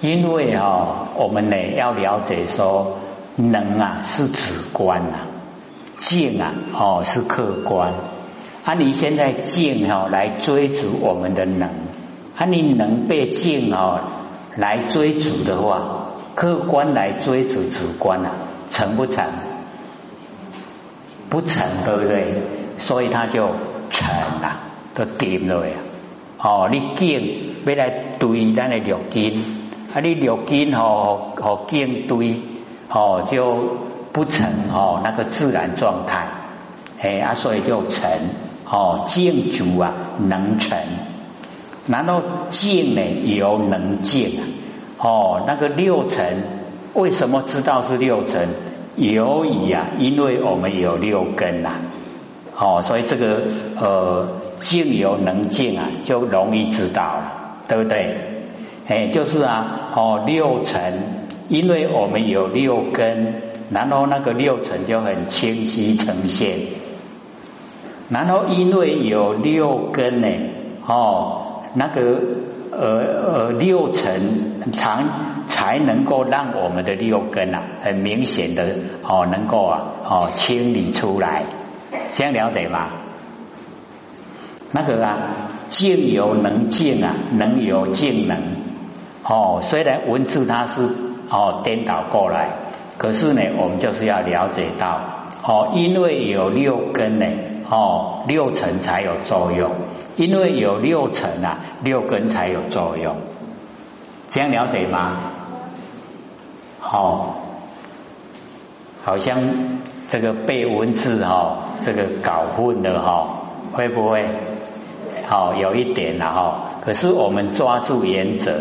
因为哈，我们呢要了解说，能啊是主观呐，静啊哦是客观。啊，你现在静哈来追逐我们的能，啊，你能被静哦来追逐的话，客观来追逐主观啊，成不成？不成，对不对？所以他就成了，都定了呀。哦，你静要来对咱的六根，啊，你六根哦和静对，哦就不成哦那个自然状态，哎啊，所以就成哦静足啊能成，然后静呢由能静啊，哦那个六层为什么知道是六层？由于啊，因为我们有六根呐，哦，所以这个呃静有能静啊，就容易知道了，对不对？哎，就是啊，哦，六层，因为我们有六根，然后那个六层就很清晰呈现，然后因为有六根呢，哦，那个。呃呃，六层才才能够让我们的六根啊，很明显的哦，能够啊哦清理出来，这样了解吗？那个啊，静有能静啊，能有静能哦。虽然文字它是哦颠倒过来，可是呢，我们就是要了解到哦，因为有六根呢。哦，六层才有作用，因为有六层啊，六根才有作用，这样了解吗？好，好像这个背文字哈，这个搞混了哈，会不会？好，有一点了哈。可是我们抓住原则，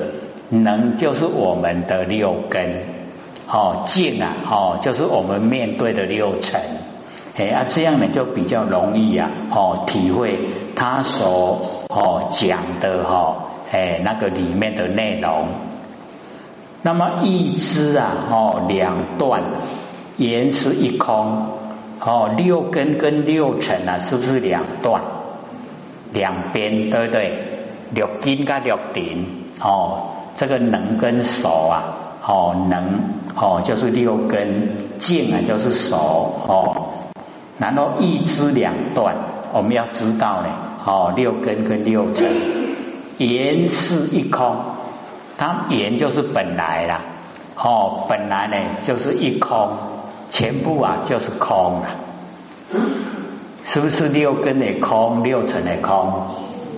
能就是我们的六根，哦，静啊，哦，就是我们面对的六尘。哎啊，这样呢就比较容易啊，哦，体会他所哦讲的哈，哎那个里面的内容。那么一知啊，哦两段，言是一空，哦六根跟六尘啊，是不是两段？两边对不对？六根跟六顶，哦这个能跟手啊，哦能哦就是六根，静啊就是手哦。然后一知两断，我们要知道呢，哦，六根跟六尘，言是一空，它言就是本来啦，哦，本来呢就是一空，全部啊就是空啊，是不是六根的空，六尘的空，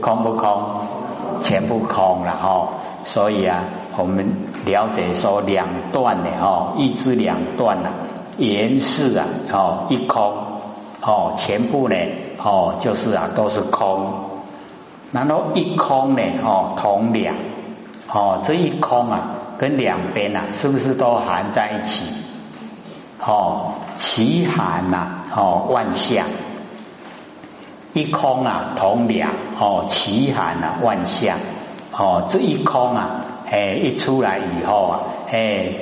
空不空？全部空了哈，所以啊，我们了解说两段的哈，一知两断了，言是啊，哦，一空。哦，全部呢，哦，就是啊，都是空，然后一空呢，哦，同两，哦，这一空啊，跟两边啊，是不是都含在一起？哦，其含呐，哦，万象，一空啊，同两，哦，奇寒啊，万象，哦，这一空啊，哎，一出来以后啊，哎。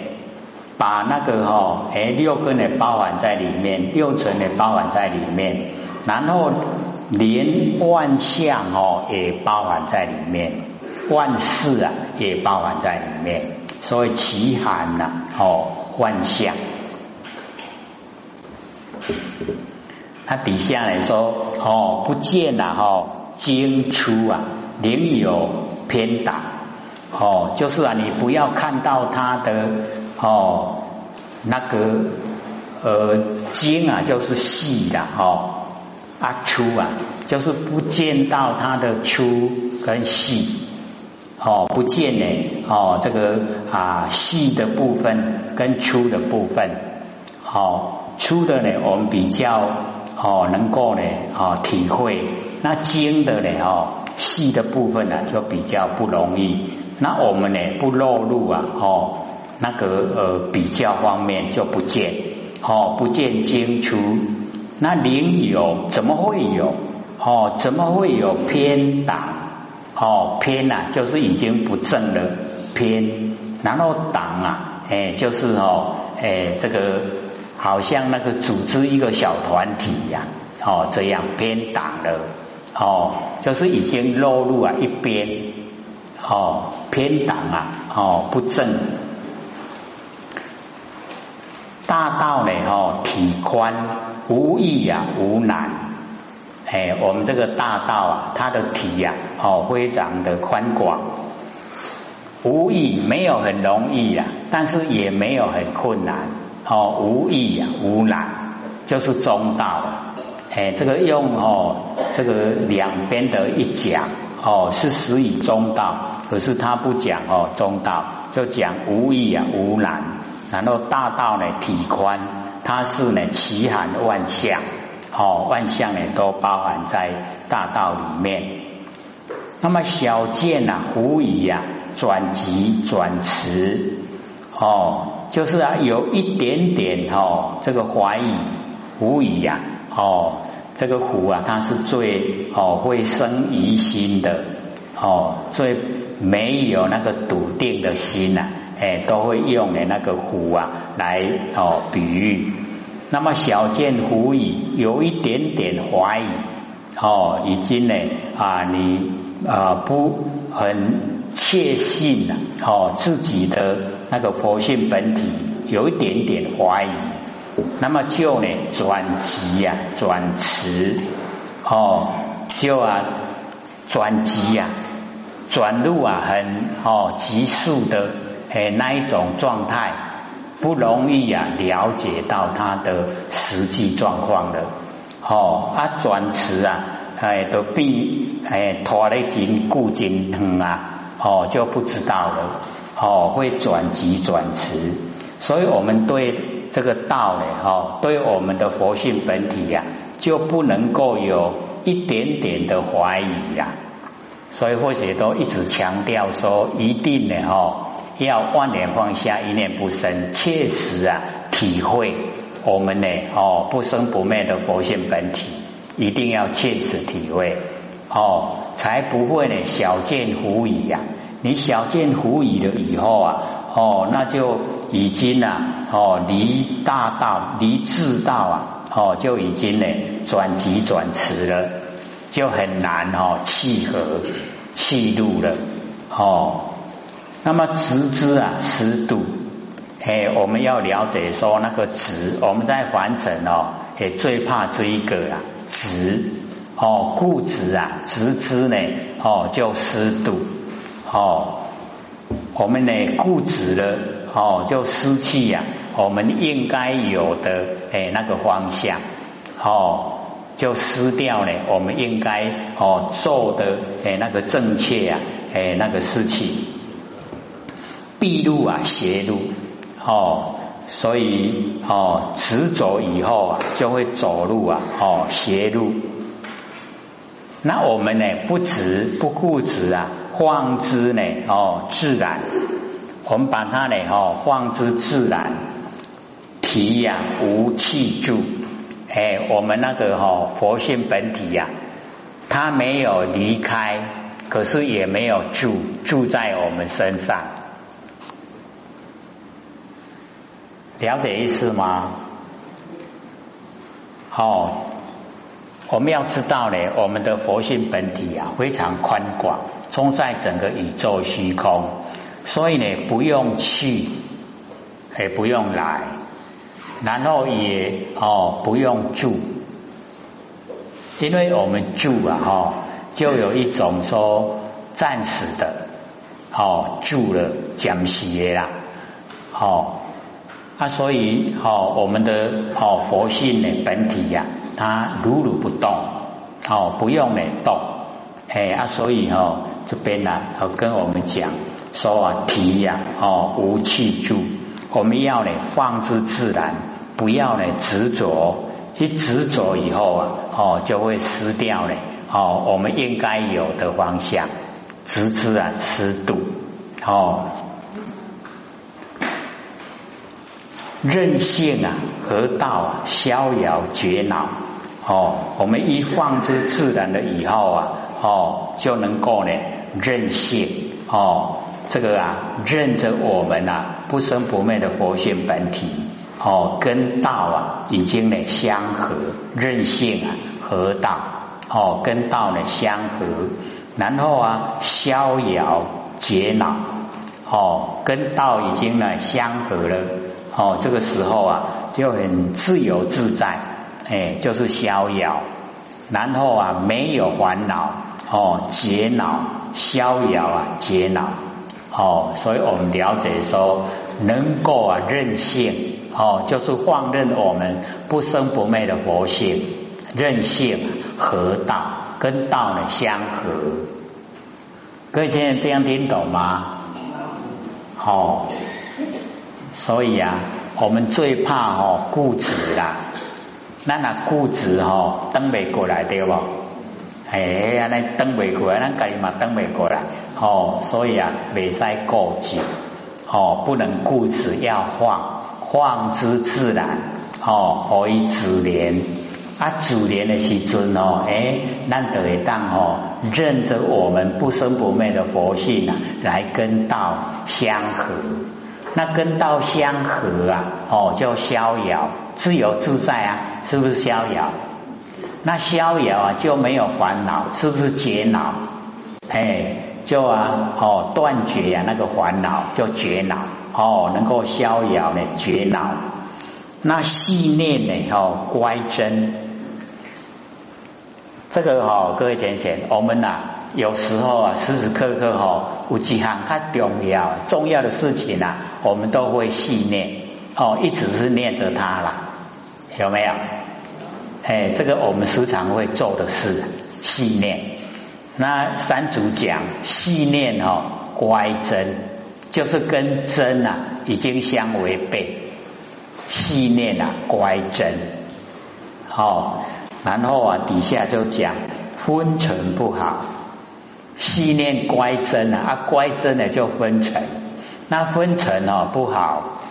把那个哈哎六根的包含在里面，六尘的包含在里面，然后连万象哦也包含在里面，万事啊也包含在里面，所以奇寒呐哦万象。他底下来说哦不见了哈经出啊另有偏打哦就是啊你不要看到他的。哦，那个呃，精啊，就是细的哦，啊粗啊，就是不见到它的粗跟细，哦，不见呢，哦，这个啊细的部分跟粗的部分，哦，粗的呢，我们比较哦能够呢啊体会，那精的呢，哦，细的部分呢就比较不容易，那我们呢不落入啊，哦。那个呃比较方面就不见哦，不见精出。那灵有怎么会有哦？怎么会有偏党哦？偏啊，就是已经不正了偏。然后党啊，哎，就是哦，哎，这个好像那个组织一个小团体呀，哦，这样偏党了哦，就是已经落入啊一边。哦偏党啊哦不正。大道呢哦体宽无易呀无难，哎我们这个大道啊它的体呀哦非常的宽广，无易没有很容易呀，但是也没有很困难哦无易呀无难就是中道。哎，这个用哦，这个两边的一讲哦，是属于中道，可是他不讲哦中道，就讲无义啊无难，然后大道呢体宽，它是呢奇寒万象，哦万象呢都包含在大道里面。那么小见呐无以呀转急转迟，哦，就是啊有一点点哦这个怀疑无疑呀。哦，这个虎啊，它是最哦会生疑心的哦，最没有那个笃定的心呐，哎，都会用的那个虎啊来哦比喻。那么小见狐疑，有一点点怀疑哦，已经呢啊，你啊不很确信了哦，自己的那个佛性本体有一点点怀疑。那么就呢转急呀转迟哦就啊转急呀转入啊很哦急速的哎那一种状态不容易啊了解到它的实际状况的哦啊转迟啊哎都比哎拖得紧固紧疼啊哦就不知道了哦会转急转迟所以我们对。这个道呢，哈，对我们的佛性本体呀，就不能够有一点点的怀疑呀。所以或许都一直强调说，一定呢，哈，要万念放下，一念不生，切实啊，体会我们呢，哦，不生不灭的佛性本体，一定要切实体会，哦，才不会呢小见狐疑呀。你小见狐疑了以后啊。哦，那就已经啊，哦，离大道、离智道啊，哦，就已经呢转急转迟了，就很难哦契合契入了哦。那么直之啊，十度，哎，我们要了解说那个直，我们在凡尘哦，也最怕这一个啊，直哦，固执啊，直之呢，哦，就失度哦。我们呢固执了哦，就失去呀，我们应该有的哎那个方向哦，就失掉了我们应该哦做的哎那个正确呀哎那个事情，闭路啊邪路哦，所以哦执着以后啊就会走路啊哦邪路，那我们呢不执不固执啊。放之呢？哦，自然。我们把它呢？哦，放之自然。体呀，无气住。哎，我们那个哈佛性本体呀，它没有离开，可是也没有住住在我们身上。了解意思吗？哦，我们要知道呢，我们的佛性本体啊，非常宽广。充在整个宇宙虚空，所以呢，不用去，也不用来，然后也哦不用住，因为我们住啊哈，就有一种说暂时的哦住了暂时的啦，哦啊，所以哦我们的哦佛性呢本体呀，它如如不动，哦不用呢动，哎啊，所以哈。这边呢，跟我们讲说啊，体呀，哦，无气住，我们要呢放之自然，不要呢执着，一执着以后啊，哦，就会失掉呢，哦，我们应该有的方向，直之啊，失度，哦，任性啊，河道啊，逍遥绝恼，哦，我们一放之自然了以后啊，哦，就能够呢。任性。哦，这个啊，任着我们呐不生不灭的佛性本体。哦，跟道啊已经呢相合，任性啊合道。哦，跟道呢相合，然后啊逍遥解恼，哦，跟道已经呢相合了，哦，这个时候啊就很自由自在，哎，就是逍遥，然后啊没有烦恼，哦，解恼，逍遥啊，解恼，哦，所以我们了解说，能够啊任性，哦，就是放任我们不生不灭的佛性，任性合道，跟道呢相合。各位现在这样听懂吗？哦，所以啊，我们最怕哦固执啦，那那固执哦登不过来对不？哎，那登不过来，那家己嘛登不过来哦，所以啊，未使固执哦，不能固执，要放放之自然哦，可以自怜。啊，主年的时尊哦，哎，难得一当哦，认着我们不生不灭的佛性啊，来跟道相合。那跟道相合啊，哦，叫逍遥，自由自在啊，是不是逍遥？那逍遥啊，就没有烦恼，是不是解恼？哎，就啊，哦，断绝呀那个烦恼，叫绝恼，哦，能够逍遥呢，绝恼。那细念呢，哦，乖真。这个哦，各位浅浅，我们呐有时候啊，时时刻刻哈，有几项它重要重要的事情呐，我们都会细念哦，一直是念着它啦，有没有？哎，这个我们时常会做的事，细念。那三祖讲细念哦，乖真，就是跟真呐已经相违背，细念啊，乖真，好。然后啊，底下就讲分尘不好，细念乖真啊，啊乖真的就分层，那分层哦不好，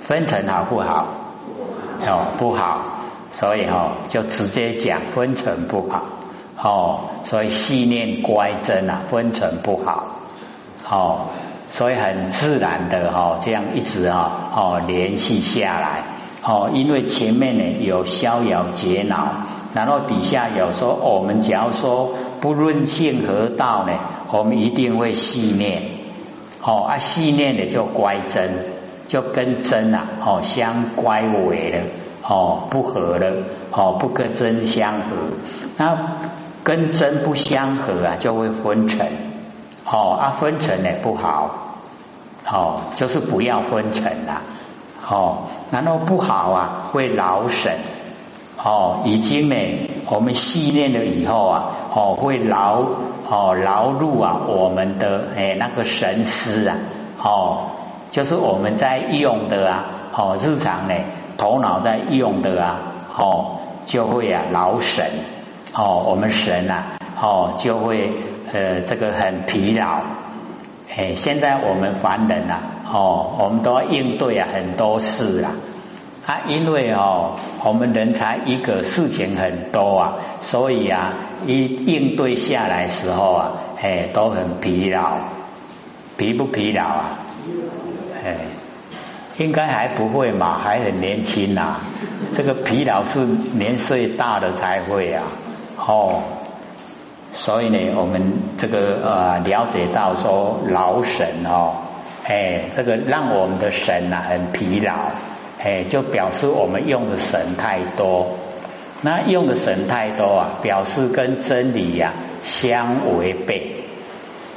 分层好不好？哦不好，所以哦就直接讲分层不好，哦所以细念乖真啊，分层不好，哦所以很自然的哈这样一直啊哦联系下来。哦，因为前面呢有逍遥解恼，然后底下有说我们假如说不论性何道呢，我们一定会细念。哦啊，细念的就乖真，就跟真啊哦相乖违了，哦不合了，哦不跟真相合，那跟真不相合啊，就会分尘。哦啊分尘呢不好，哦就是不要分尘啦。哦，然后不好啊，会劳神。哦，已经呢，我们细念了以后啊，哦，会劳哦劳碌啊，我们的哎那个神思啊，哦，就是我们在用的啊，哦，日常呢头脑在用的啊，哦，就会啊劳神。哦，我们神啊，哦，就会呃这个很疲劳。哎，现在我们凡人呐。哦，我们都要应对啊很多事啊，啊，因为哦，我们人才一个事情很多啊，所以啊，一应对下来时候啊，哎，都很疲劳，疲不疲劳啊？哎，应该还不会嘛，还很年轻呐，这个疲劳是年岁大了才会啊，哦，所以呢，我们这个呃了解到说劳神哦。哎，这个让我们的神呐很疲劳，哎，就表示我们用的神太多。那用的神太多啊，表示跟真理呀相违背。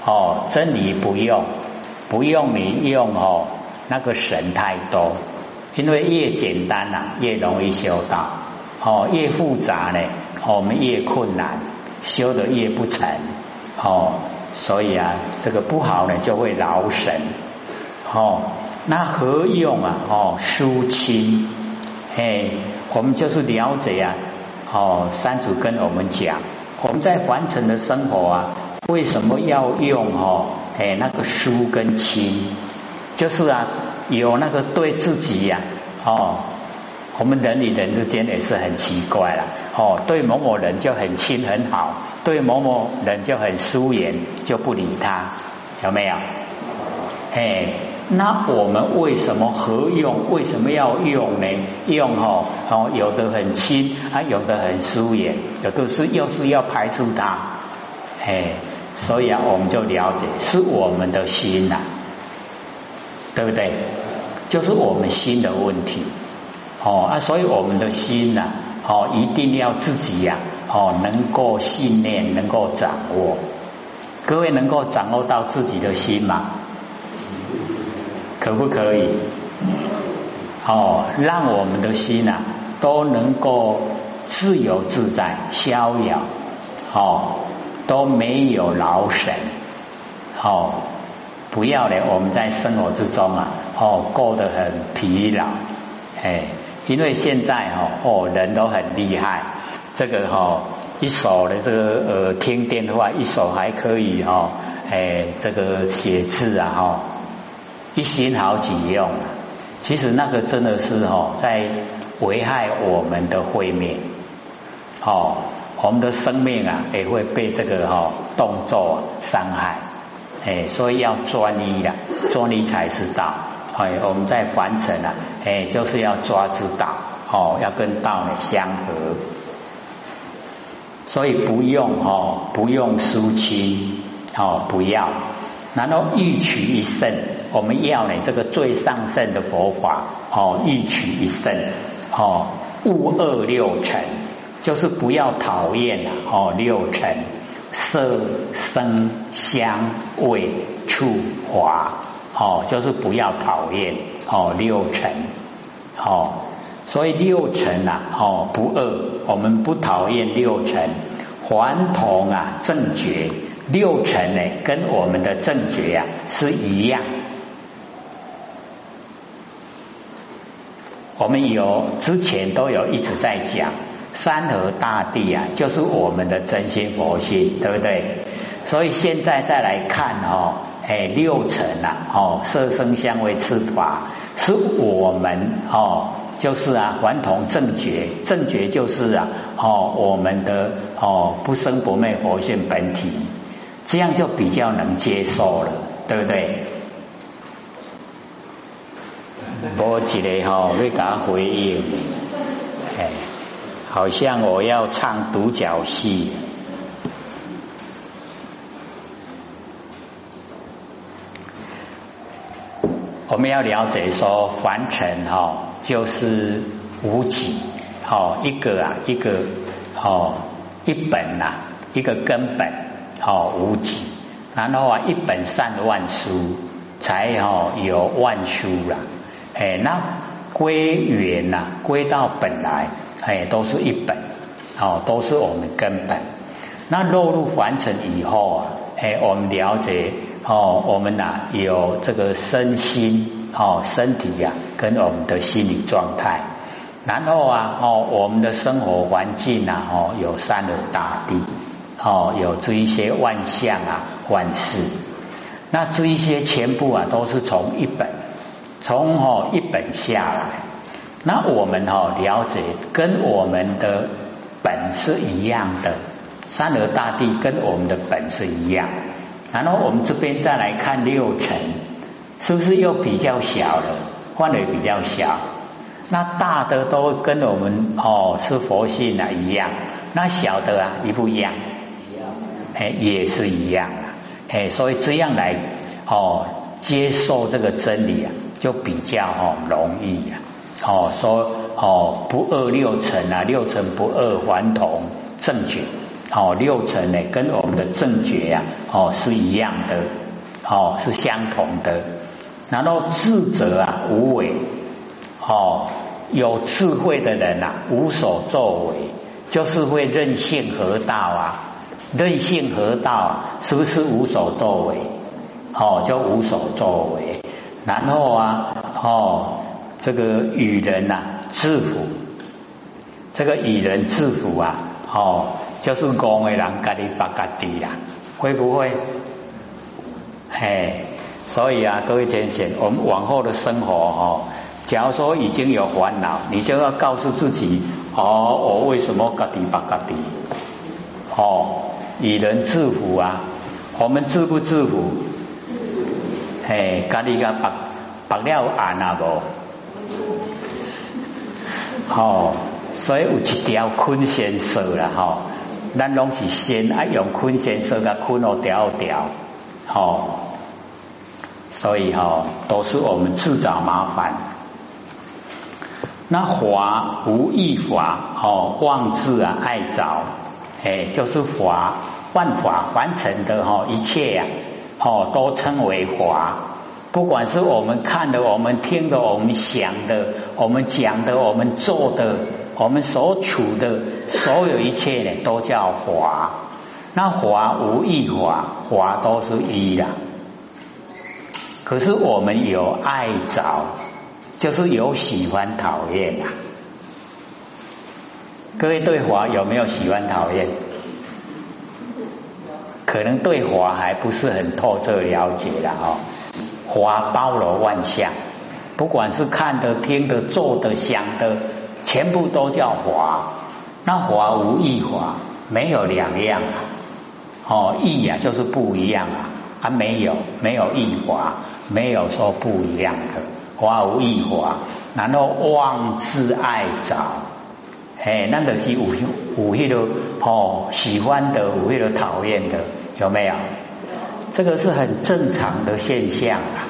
哦，真理不用，不用你用哦，那个神太多。因为越简单呐，越容易修道。哦，越复杂呢，我们越困难，修的越不成。哦，所以啊，这个不好呢，就会劳神。哦，那何用啊？哦，疏清，哎，我们就是了解啊。哦，三祖跟我们讲，我们在凡尘的生活啊，为什么要用哦？哎，那个疏跟清，就是啊，有那个对自己呀，哦，我们人与人之间也是很奇怪了。哦，对某某人就很亲很好，对某某人就很疏远，就不理他，有没有？哎。那我们为什么何用？为什么要用呢？用哦哦，有的很轻，啊，有的很疏远，有的是又是要排除它。哎，所以啊，我们就了解是我们的心呐，对不对？就是我们心的问题哦啊，所以我们的心呐，哦，一定要自己呀，哦，能够信念，能够掌握。各位能够掌握到自己的心吗？可不可以？哦，让我们的心呐，都能够自由自在、逍遥，哦，都没有劳神，哦，不要嘞！我们在生活之中啊，哦，过得很疲劳，哎，因为现在哈，哦，人都很厉害，这个哈，一手的这个呃听电话，一手还可以哈，哎，这个写字啊，哈，一心好几用。其实那个真的是哦，在危害我们的慧命，哦，我们的生命啊也会被这个哦动作伤害，哎，所以要专一的，专一才是道。哎，我们在凡尘啊，哎，就是要抓之道，哦，要跟道呢相合，所以不用哦，不用疏清，哦，不要。然后欲取一胜，我们要呢这个最上圣的佛法哦，一取一胜哦，勿恶六尘，就是不要讨厌啊哦六尘色声香味触法哦，就是不要讨厌哦六尘哦，所以六尘啊哦不恶，我们不讨厌六尘，还同啊正觉。六尘呢，跟我们的正觉呀是一样。我们有之前都有一直在讲，山河大地啊，就是我们的真心佛性，对不对？所以现在再来看哦，哎，六尘啊，哦，色声香味触法，是我们哦，就是啊，还同正觉，正觉就是啊，哦，我们的哦，不生不灭佛性本体。这样就比较能接受了，对不对？我一个哈，你给他回应，哎，好像我要唱独角戏。我们要了解说，凡尘哈就是无极，哦，一个啊，一个哦，一本呐，一个根本。哦，无极，然后啊，一本善万书，才哦有万书啦。哎，那归元呐，归到本来，哎，都是一本，哦，都是我们根本。那落入凡尘以后啊，哎，我们了解哦，我们呐有这个身心哦，身体呀，跟我们的心理状态。然后啊，哦，我们的生活环境呐，哦，有三河大地。哦，有这一些万象啊，万事，那这一些全部啊，都是从一本，从哦一本下来。那我们哦了解，跟我们的本是一样的，三河大地跟我们的本是一样。然后我们这边再来看六尘，是不是又比较小了？范围比较小。那大的都跟我们哦是佛性啊一样，那小的啊一不一样？哎，也是一样啊，哎，所以这样来哦，接受这个真理啊，就比较哦容易啊，哦说哦不二六尘啊，六尘不二还同正觉，哦六尘呢跟我们的正觉呀哦是一样的，哦是相同的，然后智者啊无为，哦有智慧的人呐无所作为，就是会任性合道啊。任性何道？是不是无所作为？哦，就无所作为。然后啊，哦，这个与人呐制服，这个与人制服啊，哦，就是讲的人家里把家底呀，会不会？嘿，所以啊，各位先生，我们往后的生活哦，假如说已经有烦恼，你就要告诉自己，哦，我为什么家底把家底？哦。以人制服啊，我们制不制服？嘿，家里个白白了眼啊无？哦，所以有一条坤先说了哈，咱拢是先爱用坤先生个坤哦调调，哦，所以哈都是我们自找麻烦。那华无义法哦，妄自啊爱找，哎，就是华万法完成的哈一切呀，哦都称为华。不管是我们看的、我们听的、我们想的、我们讲的、我们做的、我们所处的所有一切呢，都叫华。那华无一华，华都是一呀。可是我们有爱着，就是有喜欢讨厌啊。各位对华有没有喜欢讨厌？可能对华还不是很透彻了解了哈。华包罗万象，不管是看的、听的、做的、想的，全部都叫华。那华无异华，没有两样啊。哦，异呀就是不一样啊，还没有没有异华，没有说不一样的。华无异华，然后妄自爱找，哎，那个是五五迄的哦喜欢的，五迄的讨厌的，有没有？这个是很正常的现象啊！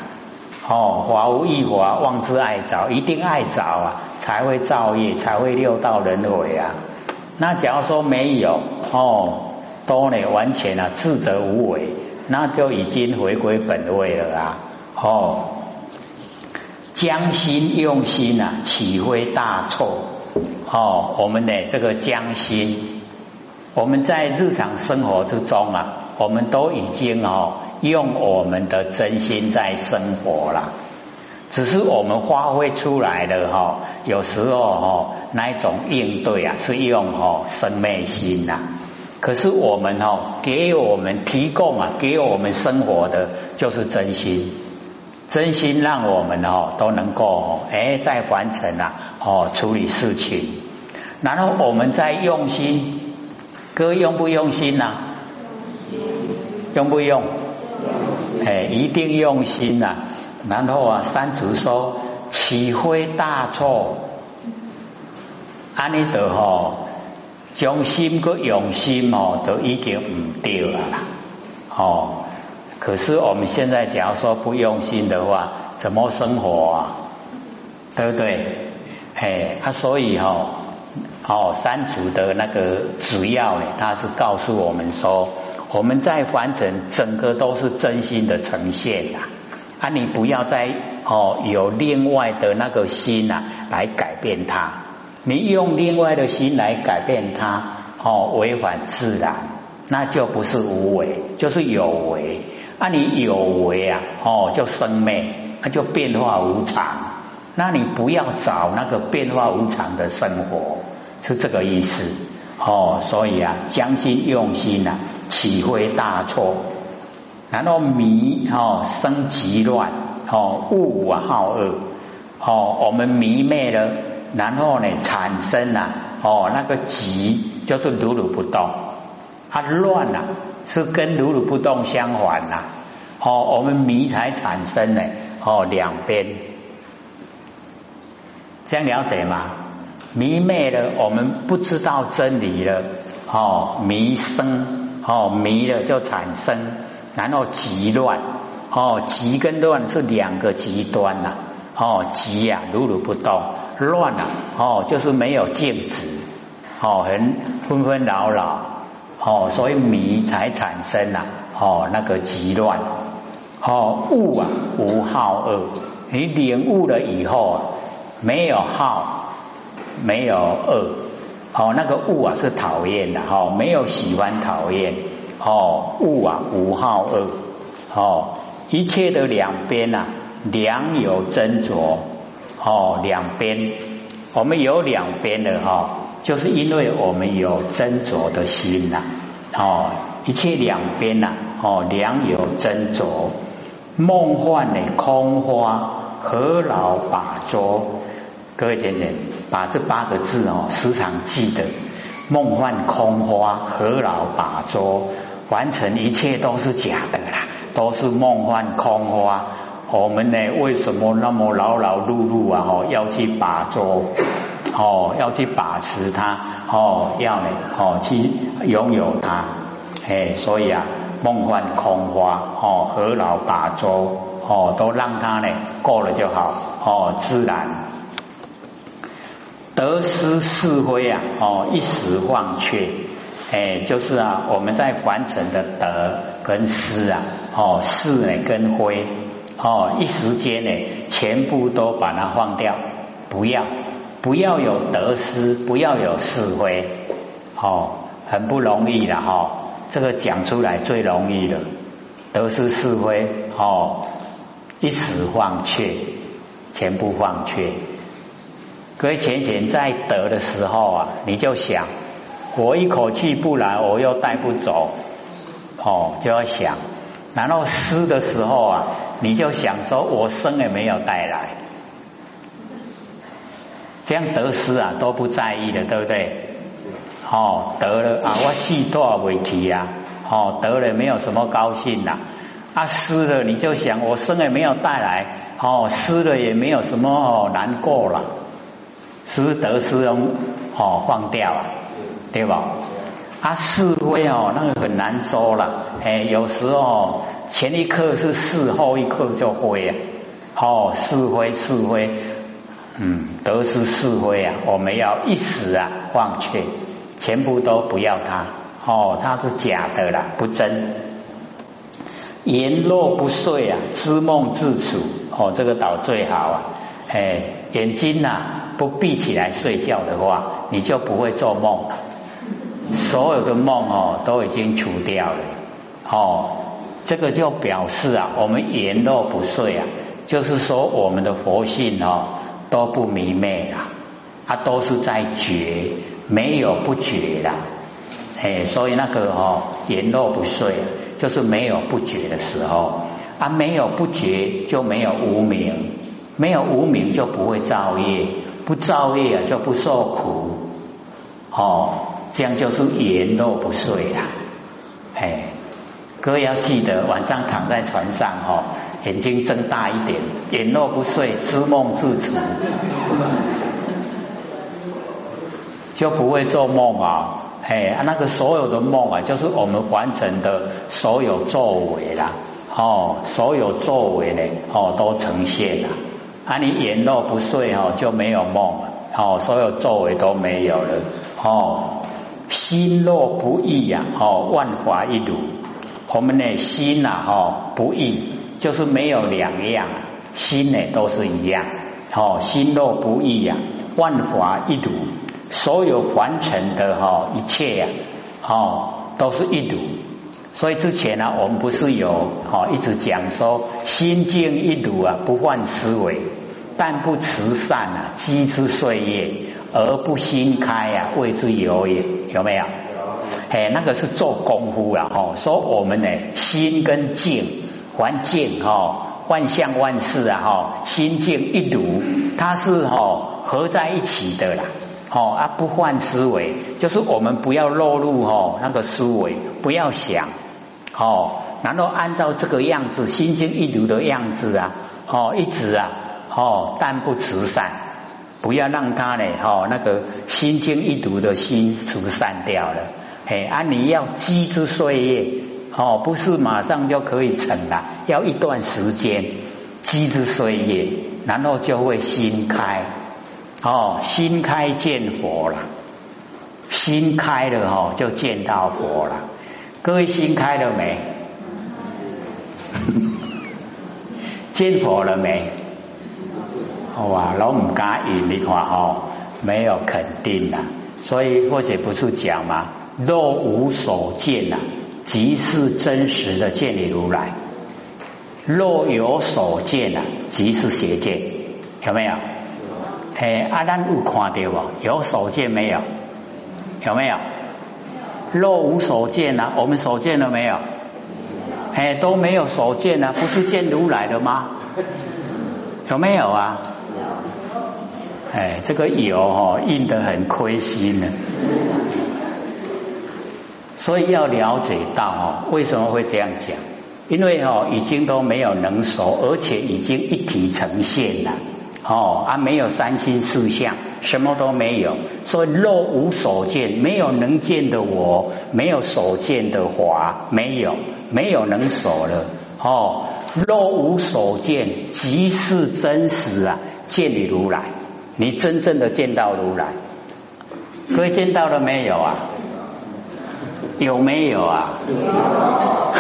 哦，华无一华，妄之爱早，一定爱早啊，才会造业，才会六道轮回啊。那假如说没有哦，都呢完全啊智者无为，那就已经回归本位了啊！哦，将心用心啊，岂非大错？哦，我们呢这个将心，我们在日常生活之中啊。我们都已经哦用我们的真心在生活了，只是我们发挥出来的哈，有时候哈那一种应对啊是用哦生昧心呐，可是我们哦给我们提供啊给我们生活的就是真心，真心让我们哦都能够哎在完成啊哦处理事情，然后我们再用心，各位用不用心呐？用不用？哎，一定用心呐。然后啊，三祖说：“岂非大错？”安尼的吼，将心个用心哦，都已经唔对了啦。哦，可是我们现在假如说不用心的话，怎么生活啊？对不对？嘿，他所以哈，哦，哦三祖的那个主要呢，他是告诉我们说。我们在凡尘整个都是真心的呈现呐，啊，你不要再哦有另外的那个心呐来改变它，你用另外的心来改变它，哦，违反自然，那就不是无为，就是有为。啊，你有为啊，哦，就生灭，那就变化无常。那你不要找那个变化无常的生活，是这个意思。哦，所以啊，将心用心呐，岂会大错？然后迷哦生极乱哦物啊好恶哦，我们迷昧了，然后呢产生呐哦那个极就是如如不动，它乱呐是跟如如不动相反呐哦，我们迷才产生呢哦两边，这样了解吗？迷昧了，我们不知道真理了，哦，迷生，哦，迷了就产生，然后极乱，哦，极跟乱是两个极端呐，哦，极呀如如不动，乱啊，哦，就是没有静止，哦，很纷纷扰扰，哦，所以迷才产生呐，哦，那个极乱，哦，悟啊无好恶，你领悟了以后啊，没有好。没有恶，哦，那个恶啊是讨厌的，哦，没有喜欢讨厌，哦，恶啊无好恶，哦，一切的两边呐，两有斟酌，哦，两边，我们有两边的哈，就是因为我们有斟酌的心呐，哦，一切两边呐，哦，两有斟酌，梦幻的空花，何劳把捉？各位姐姐，把这八个字哦，时常记得。梦幻空花，何劳把捉？完成一切都是假的啦，都是梦幻空花。我们呢，为什么那么劳劳碌碌啊？哦，要去把捉？哦，要去把持它，哦，要呢，哦，去拥有它，哎，所以啊，梦幻空花，哦，何劳把周，哦，都让它呢过了就好，哦，自然。得失是非啊，哦，一时忘却，哎，就是啊，我们在凡尘的得跟失啊，哦，是呢跟非，哦，一时间呢，全部都把它放掉，不要，不要有得失，不要有是非，哦，很不容易的哈，这个讲出来最容易的，得失是非，哦，一时忘却，全部忘却。各位浅浅在得的时候啊，你就想，我一口气不来，我又带不走，哦，就要想。然后失的时候啊，你就想说，我生也没有带来，这样得失啊都不在意的，对不对？哦，得了啊，我细多少委屈啊，哦，得了没有什么高兴呐，啊，失了你就想，我生也没有带来，哦，失了也没有什么难过了。是不是得失容哦放掉啊，对吧？啊是非哦那个很难说了，哎有时候前一刻是是，后一刻就非啊，哦是非是非，嗯得失是非啊，我们要一时啊忘却，全部都不要它，哦它是假的啦，不真。言若不遂啊，知梦自处，哦这个倒最好啊。哎，眼睛呐不闭起来睡觉的话，你就不会做梦了。所有的梦哦都已经除掉了。哦，这个就表示啊，我们言若不睡啊，就是说我们的佛性哦都不迷昧了，它都是在觉，没有不觉的。哎，所以那个哦言若不睡，就是没有不觉的时候啊，没有不觉就没有无明。没有无名就不会造业，不造业啊就不受苦，哦，这样就是言若不睡啊，哎，各位要记得晚上躺在床上哦，眼睛睁大一点，言若不睡，知梦自处，就不会做梦啊，哎，那个所有的梦啊，就是我们完成的所有作为啦，哦，所有作为呢，哦，都呈现了。啊，你眼若不睡哦，就没有梦哦，所有作为都没有了哦。心若不异呀，哦，万法一如。我们的心呐，哦，不异，就是没有两样，心呢都是一样。哦，心若不异呀，万法一如，所有凡尘的哈一切呀，哦，都是一如。所以之前呢，我们不是有哦一直讲说心静一如啊，不换思维，但不慈善啊，积之岁月而不心开啊，谓之有也，有没有？有。哎，那个是做功夫了哦。说我们呢，心跟静还静哈，万象万事啊哈，心静一如，它是哈合在一起的啦。哦啊，不换思维，就是我们不要落入哦那个思维，不要想。哦，然后按照这个样子，心经一读的样子啊，哦，一直啊，哦，但不慈善，不要让他呢，哦，那个心经一读的心除散掉了，嘿，啊，你要积之岁月，哦，不是马上就可以成的，要一段时间积之岁月，然后就会心开，哦，心开见佛了，心开了哦，就见到佛了。各位心开了没？见佛了没？哇，老唔敢应的话哦，没有肯定的，所以或者不是讲嘛，若无所见呐，即是真实的见你如来；若有所见呐，即是邪见，有没有？哎，阿难有看到不？有所见没有？有没有？若无所见啊，我们所见了没有？哎，都没有所见呐，不是见如来的吗？有没有啊？哎，这个有哦，印得很亏心呢。所以要了解到哦，为什么会这样讲？因为哦，已经都没有能熟，而且已经一体呈现了。哦啊，没有三心四相，什么都没有，所以若无所见，没有能见的我，没有所见的华，没有，没有能所了。哦，若无所见，即是真实啊！见你如来，你真正的见到如来，各位见到了没有啊？有没有啊？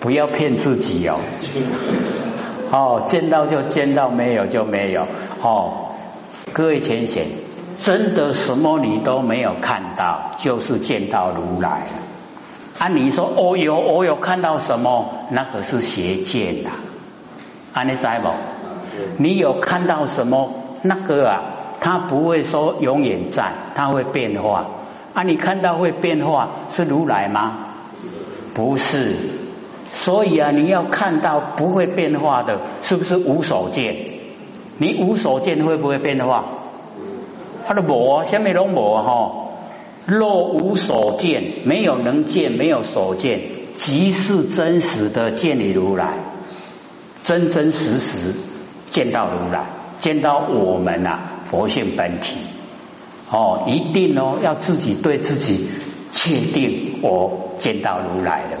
不要骗自己哦。哦，见到就见到，没有就没有。哦，各位浅显，真的什么你都没有看到，就是见到如来了。按你说，哦有我有看到什么？那个是邪见呐。安你在不？你有看到什么？那个啊，它不会说永远在，它会变化。啊，你看到会变化是如来吗？不是。所以啊，你要看到不会变化的，是不是无所见？你无所见会不会变化？他的魔，下面龙魔哈。若无所见，没有能见，没有所见，即是真实的见你如来，真真实实见到如来，见到我们呐佛性本体。哦，一定哦，要自己对自己确定，我见到如来了。